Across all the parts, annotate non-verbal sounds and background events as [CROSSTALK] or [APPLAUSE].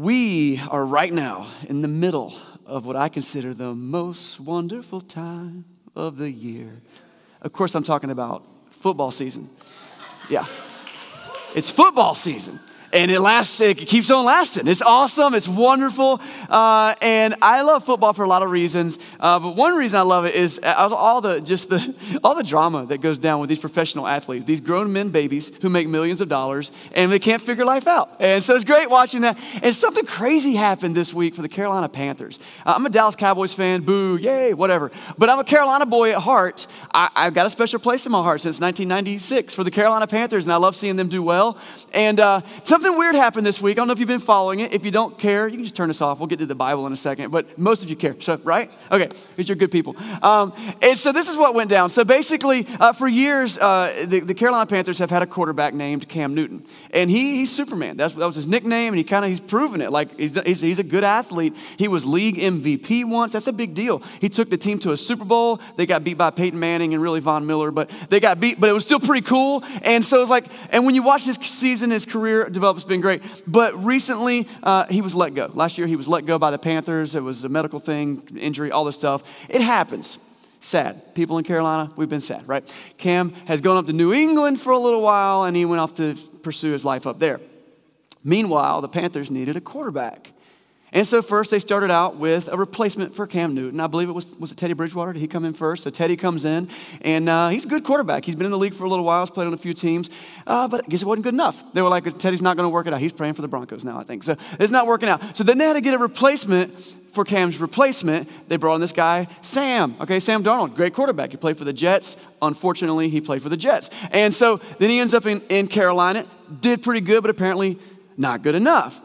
We are right now in the middle of what I consider the most wonderful time of the year. Of course, I'm talking about football season. Yeah. It's football season and it lasts, it keeps on lasting. It's awesome, it's wonderful, uh, and I love football for a lot of reasons. Uh, but one reason I love it is uh, all the just the [LAUGHS] all the drama that goes down with these professional athletes, these grown men babies who make millions of dollars and they can't figure life out. And so it's great watching that. And something crazy happened this week for the Carolina Panthers. Uh, I'm a Dallas Cowboys fan, boo, yay, whatever. But I'm a Carolina boy at heart. I, I've got a special place in my heart since 1996 for the Carolina Panthers, and I love seeing them do well. And uh, something weird happened this week. I don't know if you've been following it. If you don't care, you can just turn this off. We'll get to the Bible in a second. But most of you care. So, right? Okay, because you're good people. Um, and so this is what went down. So basically, uh, for years, uh, the, the, Carolina Panthers have had a quarterback named Cam Newton, and he, he's Superman. That's, that was his nickname, and he kind of he's proven it. Like he's, he's, he's a good athlete. He was league MVP once. That's a big deal. He took the team to a Super Bowl. They got beat by Peyton Manning and really Von Miller, but they got beat. But it was still pretty cool. And so it's like, and when you watch his season, his career develop, it's been great. But recently, uh, he was let go. Last year, he was let go by the Panthers. It was a medical thing, injury, all this stuff. It happens. Sad. People in Carolina, we've been sad, right? Cam has gone up to New England for a little while, and he went off to pursue his life up there. Meanwhile, the Panthers needed a quarterback. And so first they started out with a replacement for Cam Newton. I believe it was was it Teddy Bridgewater. Did he come in first? So Teddy comes in, and uh, he's a good quarterback. He's been in the league for a little while. He's played on a few teams, uh, but I guess it wasn't good enough. They were like, Teddy's not going to work it out. He's praying for the Broncos now, I think. So it's not working out. So then they had to get a replacement for Cam's replacement. They brought in this guy Sam. Okay, Sam Darnold, great quarterback. He played for the Jets. Unfortunately, he played for the Jets, and so then he ends up in, in Carolina. Did pretty good, but apparently not good enough.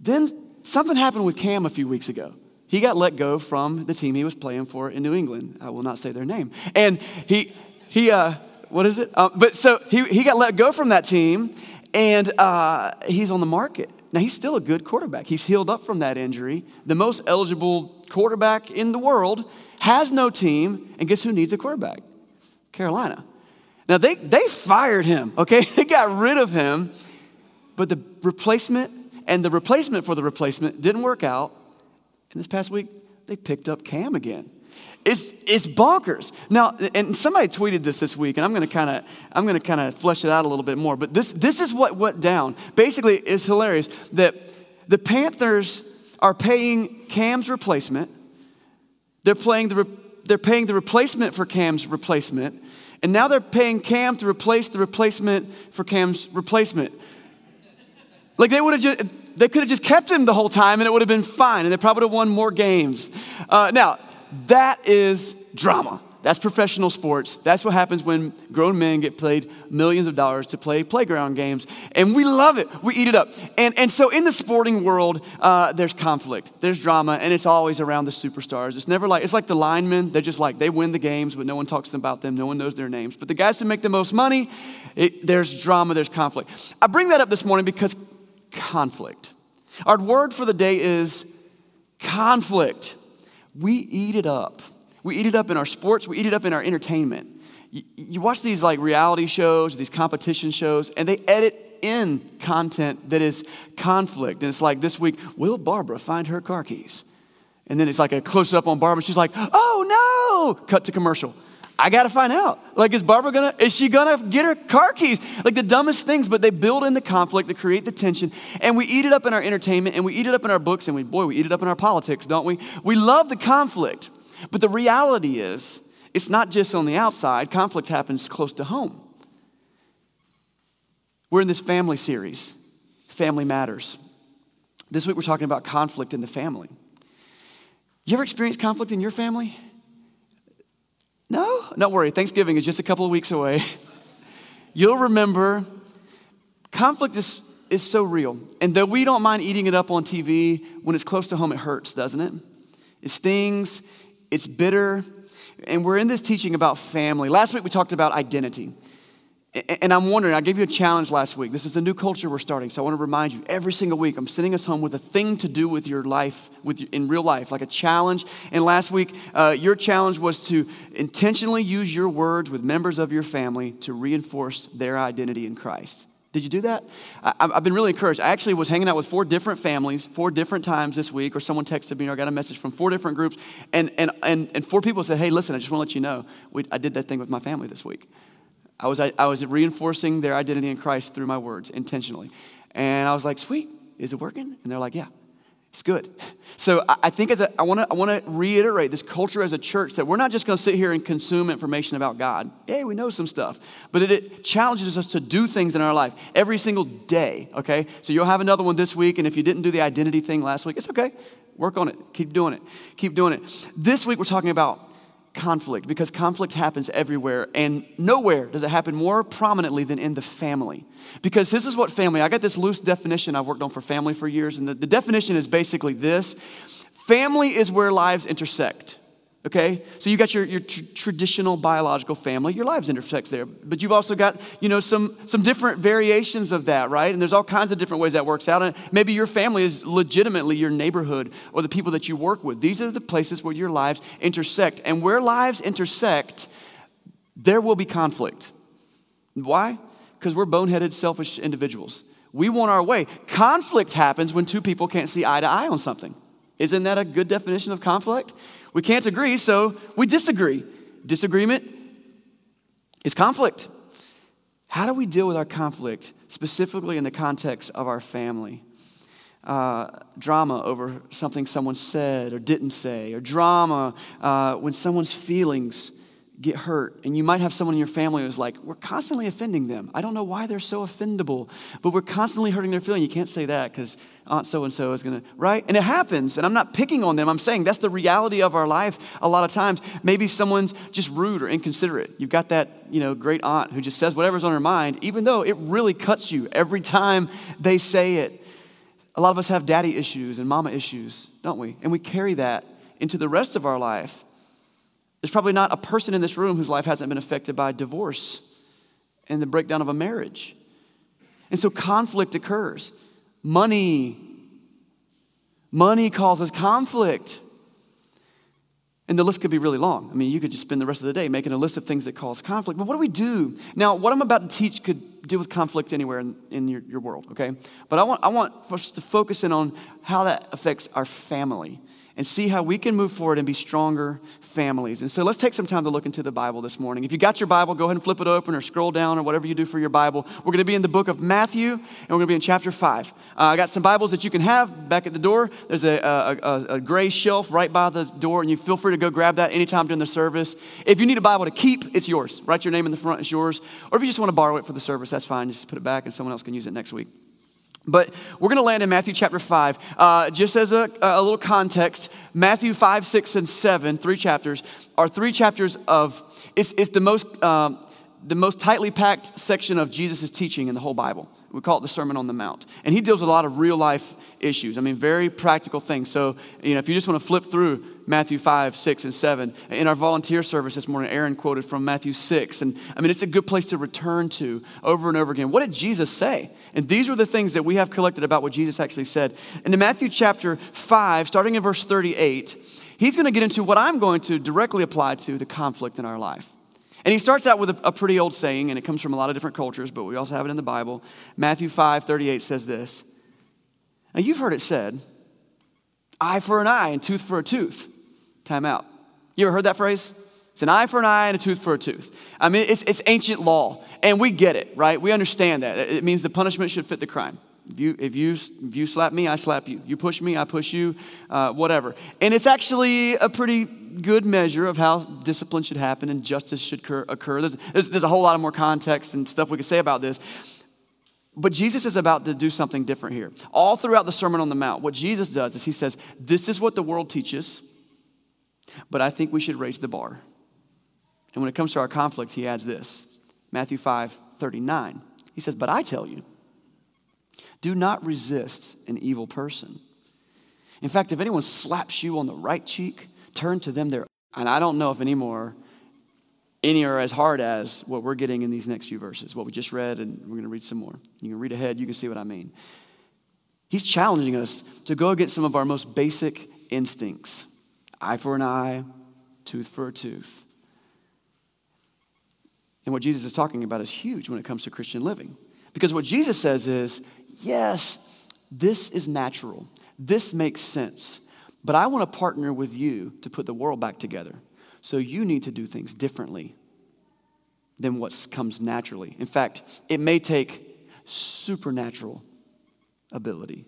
Then Something happened with Cam a few weeks ago. He got let go from the team he was playing for in New England. I will not say their name. And he, he, uh, what is it? Uh, but so he, he got let go from that team, and uh, he's on the market. Now, he's still a good quarterback. He's healed up from that injury. The most eligible quarterback in the world has no team, and guess who needs a quarterback? Carolina. Now, they, they fired him, okay? [LAUGHS] They got rid of him, but the replacement and the replacement for the replacement didn't work out. And this past week, they picked up Cam again. It's, it's bonkers. Now, and somebody tweeted this this week, and I'm to kind of I'm to kind of flesh it out a little bit more. But this this is what went down. Basically, it's hilarious that the Panthers are paying Cam's replacement. They're playing the they're paying the replacement for Cam's replacement, and now they're paying Cam to replace the replacement for Cam's replacement. Like they would have just, they could have just kept him the whole time and it would have been fine and they probably would have won more games. Uh, now, that is drama. That's professional sports. That's what happens when grown men get paid millions of dollars to play playground games. And we love it. We eat it up. And, and so in the sporting world, uh, there's conflict, there's drama, and it's always around the superstars. It's never like, it's like the linemen. They're just like, they win the games, but no one talks about them. No one knows their names. But the guys who make the most money, it, there's drama, there's conflict. I bring that up this morning because conflict. Our word for the day is conflict. We eat it up. We eat it up in our sports, we eat it up in our entertainment. You, you watch these like reality shows, these competition shows, and they edit in content that is conflict. And it's like this week, will Barbara find her car keys? And then it's like a close up on Barbara. She's like, oh no! Cut to commercial. I got to find out. Like, is Barbara gonna, is she gonna get her car keys? Like the dumbest things, but they build in the conflict to create the tension. And we eat it up in our entertainment and we eat it up in our books and we, boy, we eat it up in our politics, don't we? We love the conflict. But the reality is, it's not just on the outside, conflict happens close to home. We're in this family series, Family Matters. This week we're talking about conflict in the family. You ever experienced conflict in your family? No, don't worry. Thanksgiving is just a couple of weeks away. You'll remember conflict is, is so real. And though we don't mind eating it up on TV, when it's close to home, it hurts, doesn't it? It stings, it's bitter. And we're in this teaching about family. Last week we talked about identity. And I'm wondering, I gave you a challenge last week. This is a new culture we're starting. So I want to remind you every single week, I'm sending us home with a thing to do with your life, with your, in real life, like a challenge. And last week, uh, your challenge was to intentionally use your words with members of your family to reinforce their identity in Christ. Did you do that? I, have been really encouraged. I actually was hanging out with four different families, four different times this week, or someone texted me, or I got a message from four different groups, and, and, and, and four people said, Hey, listen, I just want to let you know, we, I did that thing with my family this week. I was, I, I was reinforcing their identity in Christ through my words intentionally. And I was like, Sweet, is it working? And they're like, Yeah. It's good. [LAUGHS] So I think as a, I want to I want to reiterate this culture as a church that we're not just going to sit here and consume information about God. Hey, we know some stuff, but it, it, challenges us to do things in our life every single day. Okay, so you'll have another one this week, and if you didn't do the identity thing last week, it's okay. Work on it. Keep doing it. Keep doing it. This week we're talking about conflict because conflict happens everywhere and nowhere does it happen more prominently than in the family. Because this is what family i got this loose definition i've worked on for family for years and the, the definition is basically this. Family is where lives intersect okay? So you got your, your tr- traditional biological family. Your lives intersect there. But you've also got you know some some different variations of that right? And there's all kinds of different ways that works out. And maybe your family is legitimately your neighborhood or the people that you work with. These are the places where your lives intersect. And where lives intersect there will be conflict. Why? Because we're boneheaded selfish individuals. We want our way. Conflict happens when two people can't see eye to eye on something. Isn't that a good definition of conflict we can't agree, so we disagree. Disagreement is conflict. How do we deal with our conflict, specifically in the context of our family? Uh, drama over something someone said or didn't say, or drama uh, when someone's feelings get hurt. And you might have someone in your family who's like, we're constantly offending them. I don't know why they're so offendable, but we're constantly hurting their feeling. You can't say that because Aunt so and so is going to, right? And it happens. And I'm not picking on them. I'm saying that's the reality of our life a lot of times. Maybe someone's just rude or inconsiderate. You've got that, you know, great aunt who just says whatever's on her mind, even though it really cuts you every time they say it. A lot of us have daddy issues and mama issues, don't we? And we carry that into the rest of our life. There's probably not a person in this room whose life hasn't been affected by divorce and the breakdown of a marriage. And so conflict occurs. Money. Money causes conflict. And the list could be really long. I mean, you could just spend the rest of the day making a list of things that cause conflict. But what do we do? Now, what I'm about to teach could deal with conflict anywhere in, in your, your world, okay? But I want, I want us to focus in on how that affects our family and see how we can move forward and be stronger families. And so let's take some time to look into the Bible this morning. If you got your Bible, go ahead and flip it open or scroll down or whatever you do for your Bible. We're going to be in the book of Matthew and we're going to be in chapter 5. Uh, I got some Bibles that you can have back at the door. There's a, a, a, a gray shelf right by the door, and you feel free to go grab that anytime during the service. If you need a Bible to keep, it's yours. Write your name in the front, it's yours. Or if you just want to borrow it for the service, that's fine. Just put it back and someone else can use it next week. But we're going to land in Matthew chapter 5. Uh, just as a, a, little context, Matthew 5, 6, and 7, three chapters, are three chapters of, it's, it's the, most, um, the most tightly packed section of Jesus' teaching in the whole Bible. We call it the Sermon on the Mount. And he deals with a lot of real life issues. I mean, very practical things. So, you know, if you just want to flip through Matthew 5, 6, and 7. In our volunteer service this morning, Aaron quoted from Matthew 6. And I mean, it's a good place to return to over and over again. What did Jesus say? And these were the things that we have collected about what Jesus actually said. And in Matthew chapter 5, starting in verse 38, he's going to get into what I'm going to directly apply to the conflict in our life. And he starts out with a, a, pretty old saying, and it comes from a lot of different cultures, but we also have it in the Bible. Matthew 5 38 says this. Now, you've heard it said, eye for an eye and tooth for a tooth. Time out. You ever heard that phrase? It's an eye for an eye and a tooth for a tooth. I mean, it's, it's ancient law, and we get it, right? We understand that. It means the punishment should fit the crime. If you, if you, if you slap me, I slap you. You push me, I push you, uh, whatever. And it's actually a pretty good measure of how discipline should happen and justice should occur. occur. There's, there's, there's a whole lot of more context and stuff we could say about this. But Jesus is about to do something different here. All throughout the Sermon on the Mount, what Jesus does is he says, This is what the world teaches. But I think we should raise the bar. And when it comes to our conflicts, he adds this Matthew 5 39. He says, But I tell you, do not resist an evil person. In fact, if anyone slaps you on the right cheek, turn to them their. And I don't know if anymore any are as hard as what we're getting in these next few verses, what we just read, and we're going to read some more. You can read ahead, you can see what I mean. He's challenging us to go against some of our most basic instincts eye for an eye, tooth for a tooth. And what Jesus is talking about is huge when it comes to Christian living. Because what Jesus says is, yes, this is natural, this makes sense, but I want to partner with you to put the world back together. So you need to do things differently than what comes naturally. In fact, it may take supernatural ability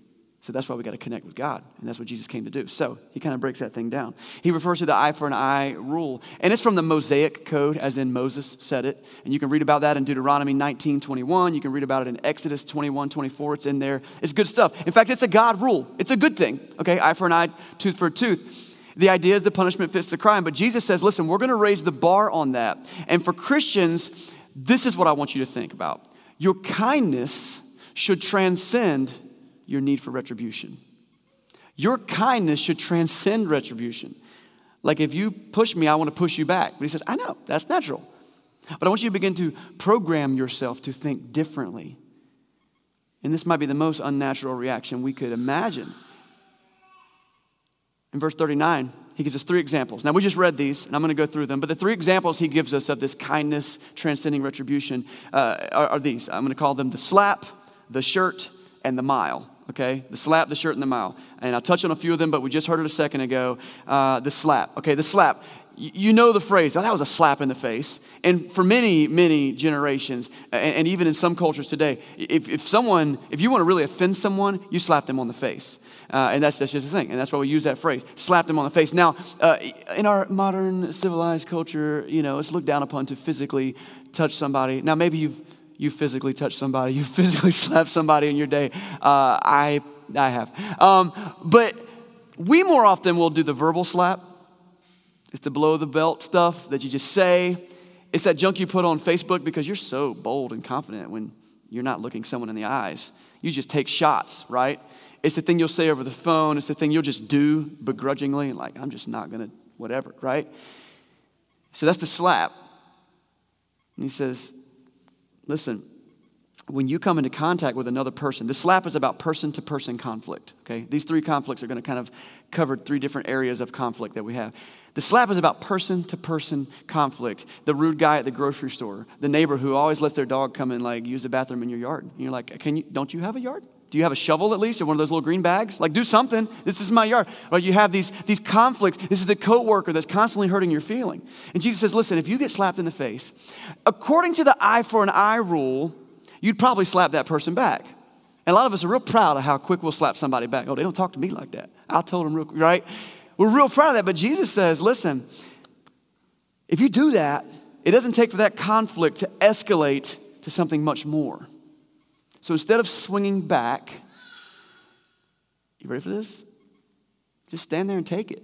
so that's why we got to connect with God. And that's what Jesus came to do. So he kind of breaks that thing down. He refers to the eye for an eye rule. And it's from the Mosaic code, as in Moses said it. And you can read about that in Deuteronomy 19 21. You can read about it in Exodus 21 24. It's in there. It's good stuff. In fact, it's a God rule. It's a good thing. Okay, eye for an eye, tooth for a tooth. The idea is the punishment fits the crime. But Jesus says, listen, we're going to raise the bar on that. And for Christians, this is what I want you to think about. Your kindness should transcend your need for retribution. Your kindness should transcend retribution. Like if you push me, I want to push you back. But he says, I know, that's natural. But I want you to begin to program yourself to think differently. And this might be the most unnatural reaction we could imagine. In verse 39, he gives us three examples. Now, we just read these, and I'm going to go through them. But the three examples he gives us of this kindness transcending retribution uh, are, are these. I'm going to call them the slap, the shirt, and the mile okay? The slap, the shirt, and the mile. And I'll touch on a few of them, but we just heard it a second ago. Uh, the slap, okay? The slap. You know the phrase, oh, that was a slap in the face. And for many, many generations, and, and even in some cultures today, if, if someone, if you want to really offend someone, you slap them on the face. Uh, and that's, that's just the thing. And that's why we use that phrase, slap them on the face. Now, uh, in our modern civilized culture, you know, it's looked down upon to physically touch somebody. Now, maybe you've you physically touched somebody, you [LAUGHS] physically slapped somebody in your day. Uh, I, I have. Um, but we more often will do the verbal slap. It's the below the belt stuff that you just say. It's that junk you put on Facebook because you're so bold and confident when you're not looking someone in the eyes. You just take shots, right? It's the thing you'll say over the phone. It's the thing you'll just do begrudgingly, like, I'm just not going to, whatever, right? So that's the slap. And he says, Listen, when you come into contact with another person, the slap is about person to person conflict, okay? These three conflicts are going to kind of cover three different areas of conflict that we have. The slap is about person to person conflict. The rude guy at the grocery store, the neighbor who always lets their dog come and like use the bathroom in your yard. And you're like, "Can you don't you have a yard?" Do you have a shovel at least or one of those little green bags? Like, do something. This is my yard. Or you have these, these conflicts. This is the coworker that's constantly hurting your feeling. And Jesus says, listen, if you get slapped in the face, according to the eye for an eye rule, you'd probably slap that person back. And a lot of us are real proud of how quick we'll slap somebody back. Oh, they don't talk to me like that. I told them real quick, right? We're real proud of that. But Jesus says, listen, if you do that, it doesn't take for that conflict to escalate to something much more. So instead of swinging back, you ready for this? Just stand there and take it.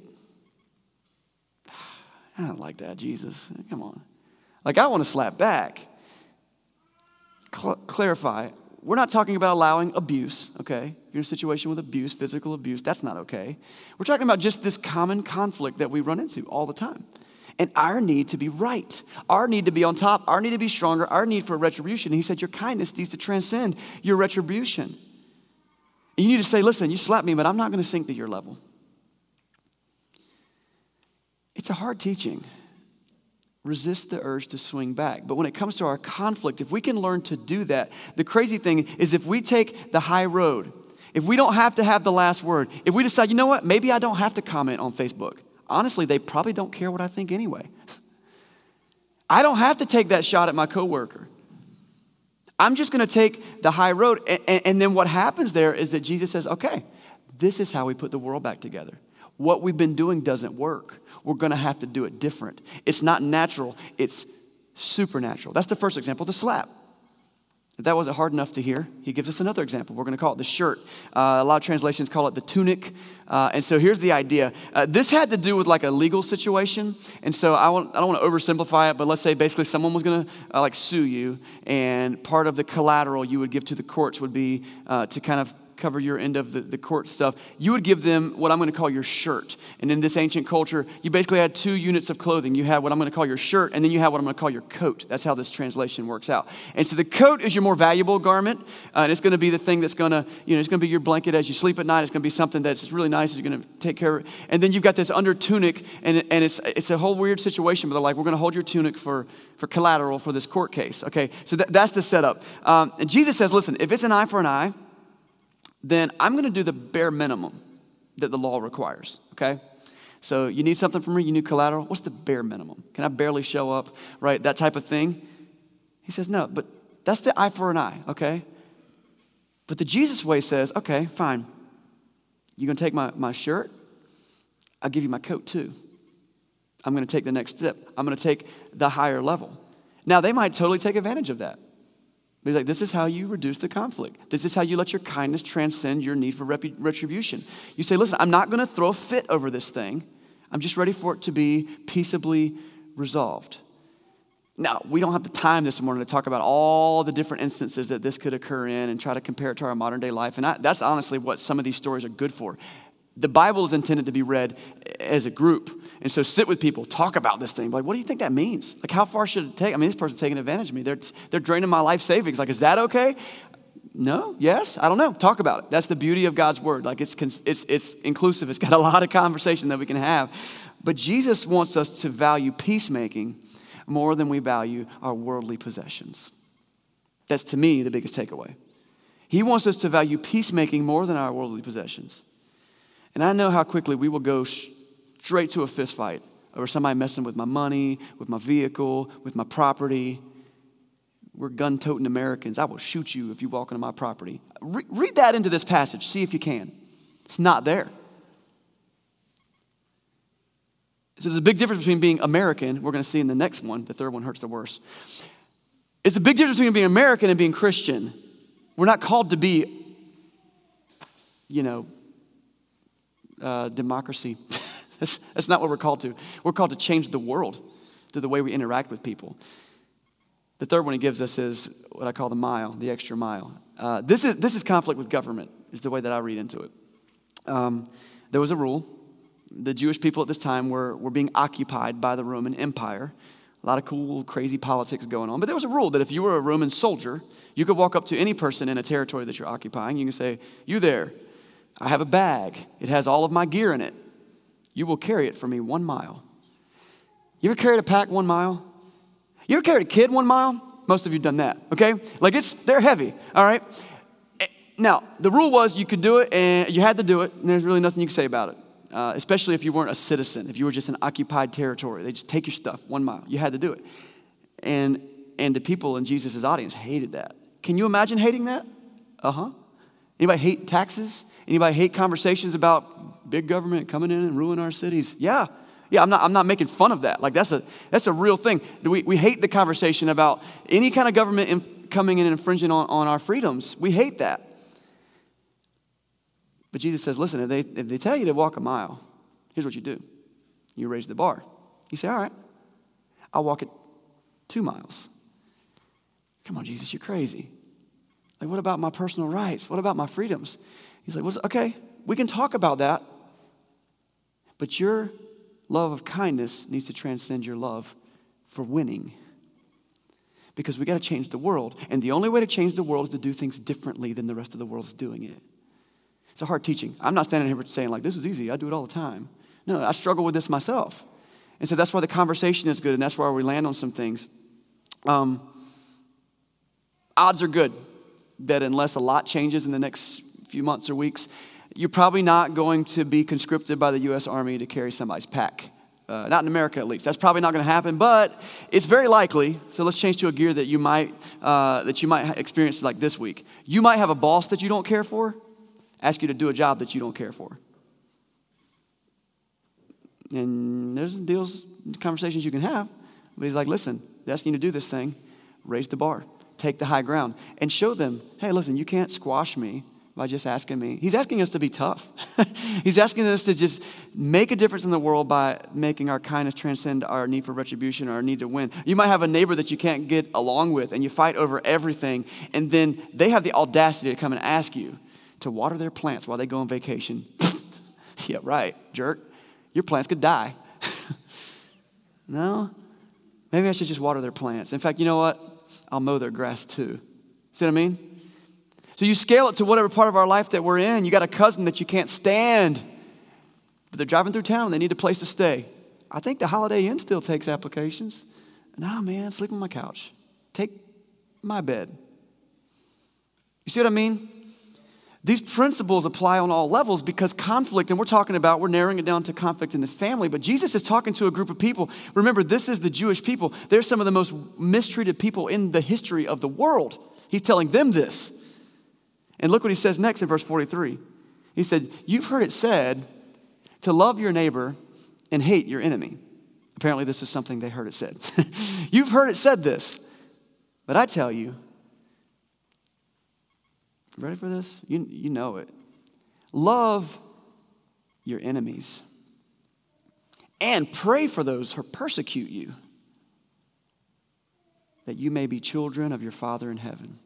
[SIGHS] I don't like that, Jesus. Come on. Like, I want to slap back. Cl- clarify. We're not talking about allowing abuse, okay? If you're in a situation with abuse, physical abuse, that's not okay. We're talking about just this common conflict that we run into all the time and our need to be right, our need to be on top, our need to be stronger, our need for retribution. And he said, Your kindness needs to transcend your retribution. And you need to say, Listen, you slapped me, but I'm not going to sink to your level. It's a hard teaching. Resist the urge to swing back. But when it comes to our conflict, if we can learn to do that, the crazy thing is if we take the high road, if we don't have to have the last word, if we decide, you know what, maybe I don't have to comment on Facebook honestly, they probably don't care what I think anyway. I don't have to take that shot at my coworker. I'm just going to take the high road. And, and, then what happens there is that Jesus says, okay, this is how we put the world back together. What we've been doing doesn't work. We're going to have to do it different. It's not natural, it's supernatural. That's the first example the slap. If that wasn't hard enough to hear, he gives us another example. We're going to call it the shirt. Uh, a lot of translations call it the tunic. Uh, and so here's the idea. Uh, this had to do with like a legal situation. And so I, want, I don't want to oversimplify it, but let's say basically someone was going to uh, like sue you, and part of the collateral you would give to the courts would be uh, to kind of cover your end of the, the court stuff, you would give them what I'm going to call your shirt. And in this ancient culture, you basically had two units of clothing. You had what I'm going to call your shirt, and then you had what I'm going to call your coat. That's how this translation works out. And so the coat is your more valuable garment, uh, and it's going to be the thing that's going to, you know, it's going to be your blanket as you sleep at night. It's going to be something that's really nice. You're going to take care of it. And then you've got this under tunic, and, and it's, it's a whole weird situation, but they're like, we're going to hold your tunic for, for collateral for this court case. Okay, so that, that's the setup. Um, and Jesus says, listen, if it's an eye for an eye, then I'm going to do the bare minimum that the law requires, okay? So you need something from me, you need collateral. What's the bare minimum? Can I barely show up, right? That type of thing. He says, no, but that's the eye for an eye, okay? But the Jesus way says, okay, fine. You're going to take my, my shirt? I'll give you my coat too. I'm going to take the next step. I'm going to take the higher level. Now, they might totally take advantage of that. He's like, this is how you reduce the conflict. This is how you let your kindness transcend your need for retribution. You say, listen, I'm not going to throw a fit over this thing. I'm just ready for it to be peaceably resolved. Now, we don't have the time this morning to talk about all the different instances that this could occur in and try to compare it to our modern day life. And I, that's honestly what some of these stories are good for. The Bible is intended to be read as a group. And so sit with people, talk about this thing. Like, what do you think that means? Like, how far should it take? I mean, this person's taking advantage of me. They're, they're draining my life savings. Like, is that okay? No, yes, I don't know. Talk about it. That's the beauty of God's word. Like, it's, it's, it's inclusive, it's got a lot of conversation that we can have. But Jesus wants us to value peacemaking more than we value our worldly possessions. That's to me the biggest takeaway. He wants us to value peacemaking more than our worldly possessions. And I know how quickly we will go straight to a fist fight over somebody messing with my money, with my vehicle, with my property. We're gun toting Americans. I will shoot you if you walk into my property. Re- read that into this passage, see if you can. It's not there. So there's a big difference between being American, we're going to see in the next one, the third one hurts the worst. It's a big difference between being American and being Christian. We're not called to be, you know, uh, democracy. [LAUGHS] that's, that's not what we're called to. We're called to change the world through the way we interact with people. The third one he gives us is what I call the mile, the extra mile. Uh, this, is, this is conflict with government, is the way that I read into it. Um, there was a rule. The Jewish people at this time were, were being occupied by the Roman Empire. A lot of cool, crazy politics going on. But there was a rule that if you were a Roman soldier, you could walk up to any person in a territory that you're occupying. You can say, You there, I have a bag. It has all of my gear in it. You will carry it for me one mile. You ever carried a pack one mile? You ever carried a kid one mile? Most of you done that, okay? Like it's, they're heavy, all right? Eh, now, the rule was you could do it and you had to do it, and there's really nothing you can say about it. Uh, especially if you weren't a citizen, if you were just an occupied territory. They just take your stuff one mile. You had to do it. And, and the people in Jesus' audience hated that. Can you imagine hating that? Uh huh. Anybody hate taxes? Anybody hate conversations about big government coming in and ruling our cities? Yeah. Yeah, I'm not, I'm not making fun of that. Like, that's a, that's a real thing. We, we hate the conversation about any kind of government in, coming in and infringing on, on our freedoms. We hate that. But Jesus says, listen, if they, if they tell you to walk a mile, here's what you do you raise the bar. You say, all right, I'll walk it two miles. Come on, Jesus, you're crazy. Like, what about my personal rights? What about my freedoms? He's like, okay, we can talk about that. But your love of kindness needs to transcend your love for winning. Because we got to change the world. And the only way to change the world is to do things differently than the rest of the world is doing it. It's a hard teaching. I'm not standing here saying, like, this is easy. I do it all the time. No, I struggle with this myself. And so that's why the conversation is good, and that's why we land on some things. Um, odds are good that unless a lot changes in the next few months or weeks, you're probably not going to be conscripted by the U.S. Army to carry somebody's pack. Uh, not in America, at least. That's probably not going to happen, but it's very likely. So let's change to a gear that you might uh, that you might experience like this week. You might have a boss that you don't care for, ask you to do a job that you don't care for. And there's deals, conversations you can have, but he's like, listen, they're asking you to do this thing, raise the bar take the high ground and show them, hey, listen, you can't squash me by just asking me. He's asking us to be tough. [LAUGHS] He's asking us to just make a difference in the world by making our kindness transcend our need for retribution or our need to win. You might have a neighbor that you can't get along with and you fight over everything, and then they have the audacity to come and ask you to water their plants while they go on vacation. [LAUGHS] yeah, right, jerk. Your plants could die. [LAUGHS] no? Maybe I should just water their plants. In fact, you know what? I'll mow their grass too. See what I mean? So you scale it to whatever part of our life that we're in. You got a cousin that you can't stand, but they're driving through town and they need a place to stay. I think the Holiday Inn still takes applications. No, man, sleep on my couch. Take my bed. You see what I mean? These principles apply on all levels because conflict, and we're talking about, we're narrowing it down to conflict in the family, but Jesus is talking to a group of people. Remember, this is the Jewish people. They're some of the most mistreated people in the history of the world. He's telling them this. And look what he says next in verse 43. He said, You've heard it said to love your neighbor and hate your enemy. Apparently, this is something they heard it said. [LAUGHS] You've heard it said this, but I tell you, Ready for this? You, you know it. Love your enemies and pray for those who persecute you, that you may be children of your Father in heaven.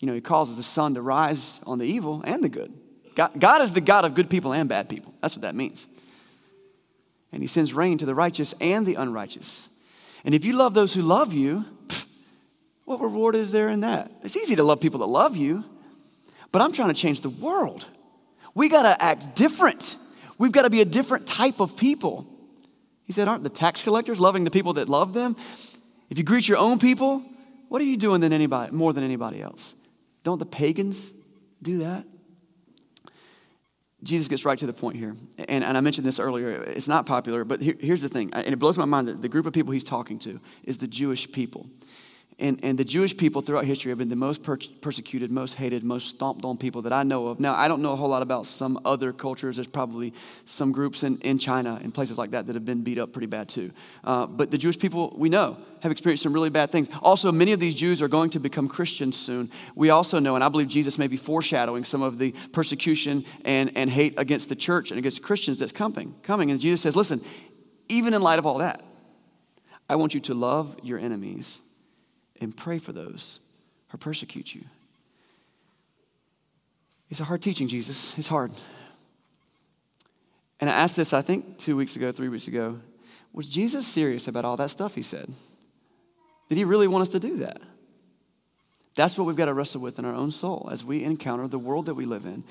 You know, He causes the sun to rise on the evil and the good. God, God is the God of good people and bad people. That's what that means. And He sends rain to the righteous and the unrighteous. And if you love those who love you, what reward is there in that? It's easy to love people that love you but I'm trying to change the world. We got to act different. We've got to be a different type of people. He said, Aren't the tax collectors loving the people that love them? If you greet your own people, what are you doing than anybody, more than anybody else? Don't the pagans do that? Jesus gets right to the point here. And, and I mentioned this earlier. It's not popular, but here, here's the thing. And it blows my mind that the group of people he's talking to is the Jewish people. And, and the Jewish people throughout history have been the most per- persecuted, most hated, most stomped on people that I know of. Now, I don't know a whole lot about some other cultures. There's probably some groups in, in China and places like that that have been beat up pretty bad too. Uh, but the Jewish people we know have experienced some really bad things. Also, many of these Jews are going to become Christians soon. We also know, and I believe Jesus may be foreshadowing some of the persecution and, and hate against the church and against Christians that's coming. coming. And Jesus says, listen, even in light of all that, I want you to love your enemies and pray for those who persecute you. It's a hard teaching, Jesus. It's hard. And I asked this, I think, two weeks ago, three weeks ago. Was Jesus serious about all that stuff he said? Did he really want us to do that? That's what we've got to wrestle with in our own soul as we encounter the world that we live in.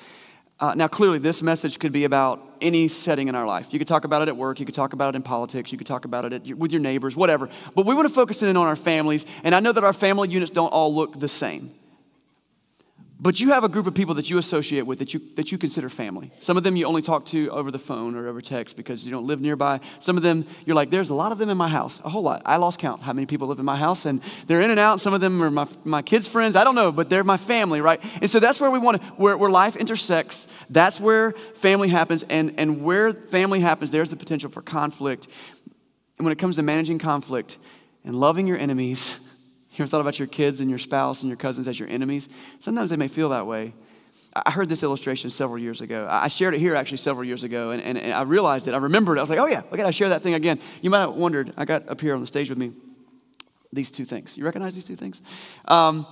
Uh, now, clearly, this message could be about any setting in our life. You could talk about it at work, you could talk about it in politics, you could talk about it at, with your neighbors, whatever. But we want to focus in on our families, and I know that our family units don't all look the same. But you have a group of people that you associate with that you, that you consider family. Some of them you only talk to over the phone or over text because you don't live nearby. Some of them, you're like, there's a lot of them in my house, a whole lot. I lost count how many people live in my house, and they're in and out. Some of them are my, my kids' friends. I don't know, but they're my family, right? And so that's where we want to, where, where life intersects. That's where family happens. And, and where family happens, there's the potential for conflict. And when it comes to managing conflict and loving your enemies, you ever thought about your kids and your spouse and your cousins as your enemies? Sometimes they may feel that way. I heard this illustration several years ago. I shared it here actually several years ago, and, and, and I realized it. I remembered it. I was like, oh, yeah, I got to share that thing again. You might have wondered, I got up here on the stage with me these two things. You recognize these two things? Um,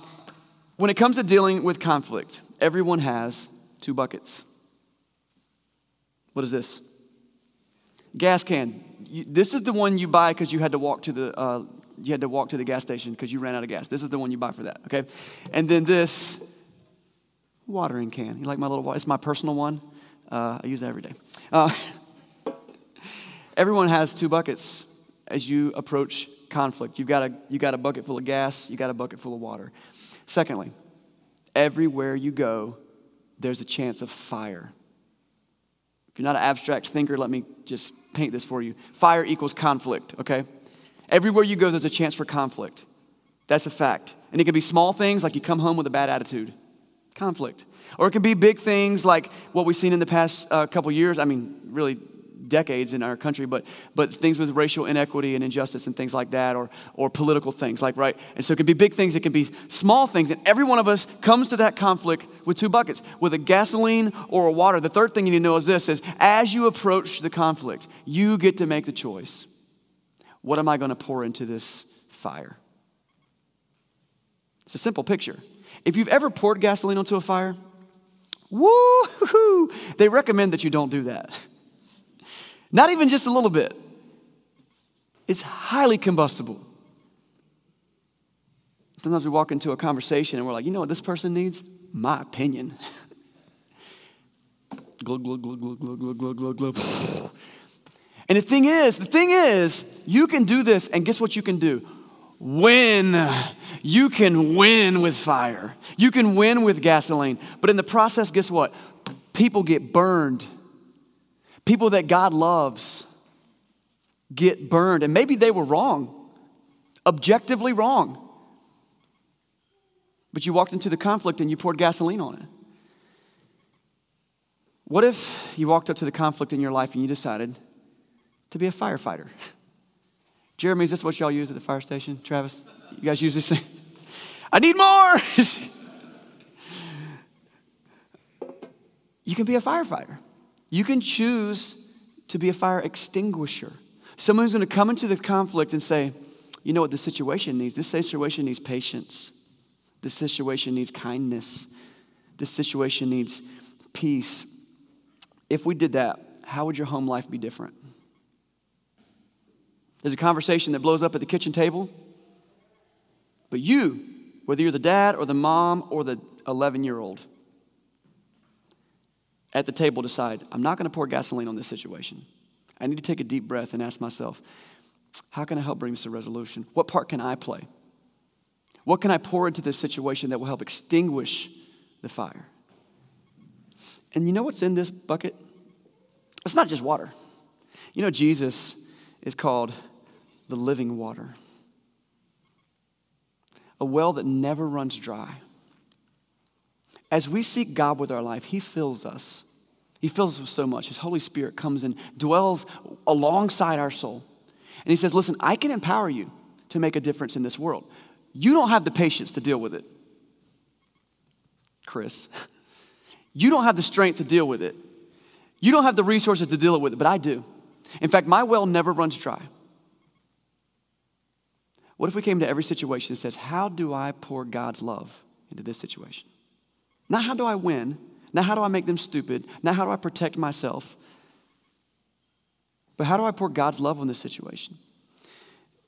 when it comes to dealing with conflict, everyone has two buckets. What is this? Gas can. You, this is the one you buy because you had to walk to the uh, you had to walk to the gas station because you ran out of gas. This is the one you buy for that, okay? And then this watering can. You like my little, it's my personal one. Uh, I use it every day. Uh, [LAUGHS] everyone has two buckets as you approach conflict. You've got, a, you got a bucket full of gas, you got a bucket full of water. Secondly, everywhere you go, there's a chance of fire. If you're not an abstract thinker, let me just paint this for you. Fire equals conflict, okay? Everywhere you go, there's a chance for conflict. That's a fact. And it can be small things like you come home with a bad attitude, conflict. Or it can be big things like what we've seen in the past uh, couple years. I mean, really decades in our country, but, but things with racial inequity and injustice and things like that, or, or political things, like, right? And so it can be big things, it can be small things, and every one of us comes to that conflict with two buckets, with a gasoline or a water. The third thing you need to know is this, is as you approach the conflict, you get to make the choice. What am I going to pour into this fire? It's a simple picture. If you've ever poured gasoline onto a fire, woo They recommend that you don't do that. [LAUGHS] Not even just a little bit. It's highly combustible. Sometimes we walk into a conversation and we're like, you know what this person needs? My opinion. [LAUGHS] glug, glug, glug, glug, glug, glug, glug, glug. [LAUGHS] And the thing is, the thing is, you can do this, and guess what you can do? Win. You can win with fire. You can win with gasoline. But in the process, guess what? People get burned. People that God loves get burned. And maybe they were wrong, objectively wrong. But you walked into the conflict and you poured gasoline on it. What if you walked up to the conflict in your life and you decided to be a firefighter? Jeremy, is this what y'all use at the fire station? Travis, you guys use this thing? I need more! [LAUGHS] you can be a firefighter. You can choose to be a fire extinguisher. Someone who's going to come into the conflict and say, you know what this situation needs? This situation needs patience. This situation needs kindness. This situation needs peace. If we did that, how would your home life be different? There's a conversation that blows up at the kitchen table, but you, whether you're the dad or the mom or the 11 year old, at the table decide, I'm not going to pour gasoline on this situation. I need to take a deep breath and ask myself, how can I help bring this to resolution? What part can I play? What can I pour into this situation that will help extinguish the fire? And you know what's in this bucket? It's not just water. You know, Jesus is called the living water, a well that never runs dry. As we seek God with our life, He fills us. He fills us with so much. His Holy Spirit comes and dwells alongside our soul. And He says, Listen, I can empower you to make a difference in this world. You don't have the patience to deal with it, Chris. [LAUGHS] You don't have the strength to deal with it. You don't have the resources to deal with it, but I do. In fact, my well never runs dry. What if we came to every situation and says, How do I pour God's love into this situation? Not how do I win, not how do I make them stupid, not how do I protect myself, but how do I pour God's love on this situation?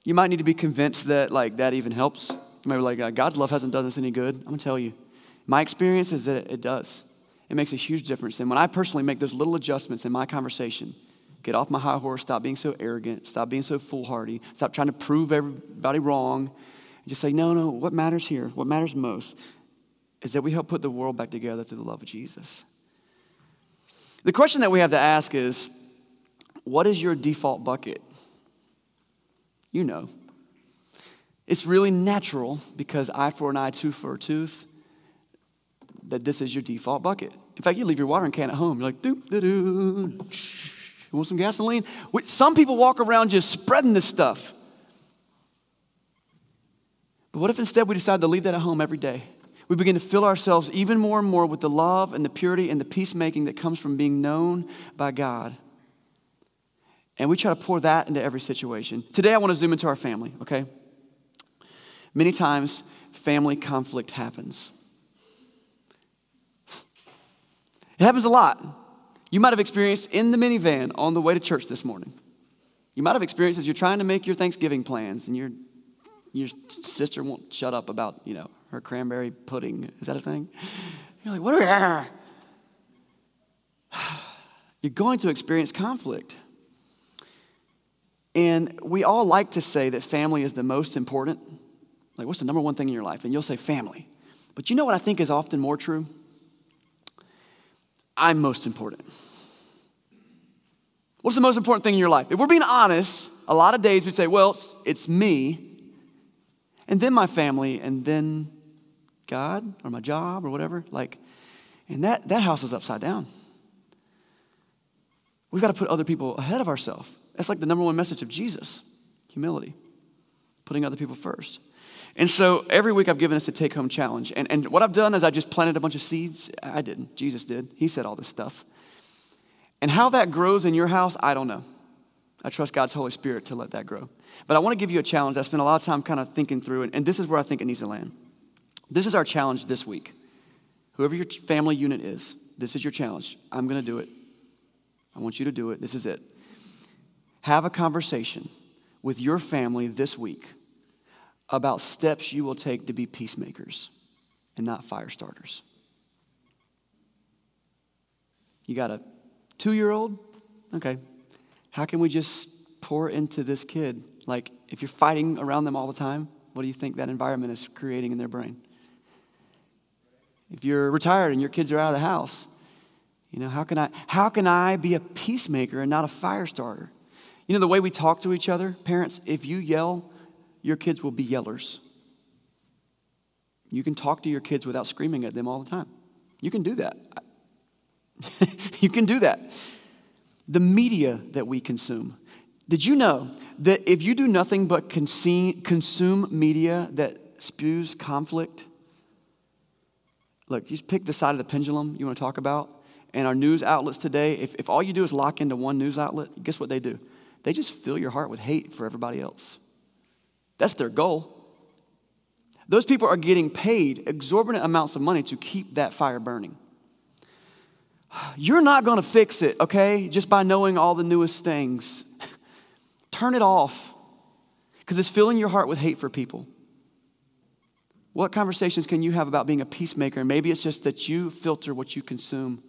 You might need to be convinced that like that even helps. Maybe like uh, God's love hasn't done us any good. I'm gonna tell you, my experience is that it does. It makes a huge difference. And when I personally make those little adjustments in my conversation, Get off my high horse. Stop being so arrogant. Stop being so foolhardy. Stop trying to prove everybody wrong. Just say, no, no, what matters here, what matters most, is that we help put the world back together through the love of Jesus. The question that we have to ask is what is your default bucket? You know. It's really natural because eye for an eye, tooth for a tooth, that this is your default bucket. In fact, you leave your watering can at home. You're like, doop, doo, doo. You want some gasoline? Some people walk around just spreading this stuff. But what if instead we decide to leave that at home every day? We begin to fill ourselves even more and more with the love and the purity and the peacemaking that comes from being known by God. And we try to pour that into every situation. Today, I want to zoom into our family, okay? Many times, family conflict happens. It happens a lot you might have experienced in the minivan on the way to church this morning. You might have experienced as you're trying to make your Thanksgiving plans and your, your sister won't shut up about, you know, her cranberry pudding. Is that a thing? You're like, what are we? [SIGHS] You're going to experience conflict. And we all like to say that family is the most important. Like, what's the number one thing in your life? And you'll say family. But you know what I think is often more true? I'm most important. What's the most important thing in your life? If we're being honest, a lot of days we'd say, well, it's, it's me, and then my family, and then God, or my job, or whatever. Like, and that, that house is upside down. We've got to put other people ahead of ourselves. That's like the number one message of Jesus humility, putting other people first. And so every week I've given us a take home challenge. And, and what I've done is I just planted a bunch of seeds. I didn't, Jesus did. He said all this stuff. And how that grows in your house, I don't know. I trust God's Holy Spirit to let that grow. But I want to give you a challenge. I spent a lot of time kind of thinking through it, and this is where I think it needs to land. This is our challenge this week. Whoever your family unit is, this is your challenge. I'm going to do it. I want you to do it. This is it. Have a conversation with your family this week about steps you will take to be peacemakers and not fire starters. You got a two year old? Okay. How can we just pour into this kid? Like, if you're fighting around them all the time, what do you think that environment is creating in their brain? If you're retired and your kids are out of the house, you know, how can I how can I be a peacemaker and not a fire starter? You know, the way we talk to each other, parents, if you yell, your kids will be yellers. You can talk to your kids without screaming at them all the time. You can do that. [LAUGHS] you can do that. The media that we consume. Did you know that if you do nothing but consume media that spews conflict, look, you just pick the side of the pendulum you want to talk about, and our news outlets today, if, if all you do is lock into one news outlet, guess what they do? They just fill your heart with hate for everybody else. That's their goal. Those people are getting paid exorbitant amounts of money to keep that fire burning. [SIGHS] You're not going to fix it, okay, just by knowing all the newest things. [LAUGHS] Turn it off because it's filling your heart with hate for people. What conversations can you have about being a peacemaker? Maybe it's just that you filter what you consume.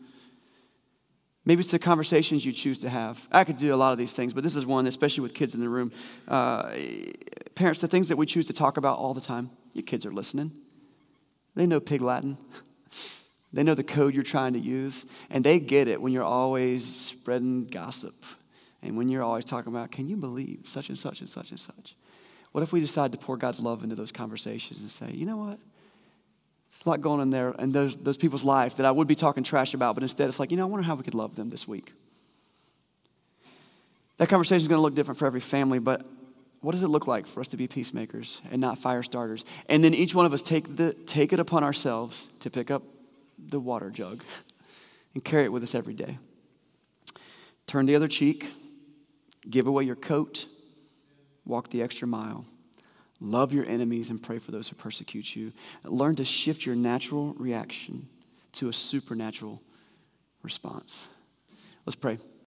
Maybe it's the conversations you choose to have. I could do a lot of these things, but this is one, especially with kids in the room. Uh, parents, the things that we choose to talk about all the time. Your kids are listening. They know pig Latin. [LAUGHS] They know the code you're trying to use, and they get it when you're always spreading gossip and when you're always talking about, can you believe such and such and such and such? What if we decide to pour God's love into those conversations and say, you know what? There's a lot going on there in those, those people's life that I would be talking trash about, but instead it's like, you know, I wonder how we could love them this week. That conversation is going to look different for every family, but what does it look like for us to be peacemakers and not fire starters? And then each one of us take, the, take it upon ourselves to pick up the water jug and carry it with us every day. Turn the other cheek, give away your coat, walk the extra mile. Love your enemies and pray for those who persecute you. Learn to shift your natural reaction to a supernatural response. Let's pray.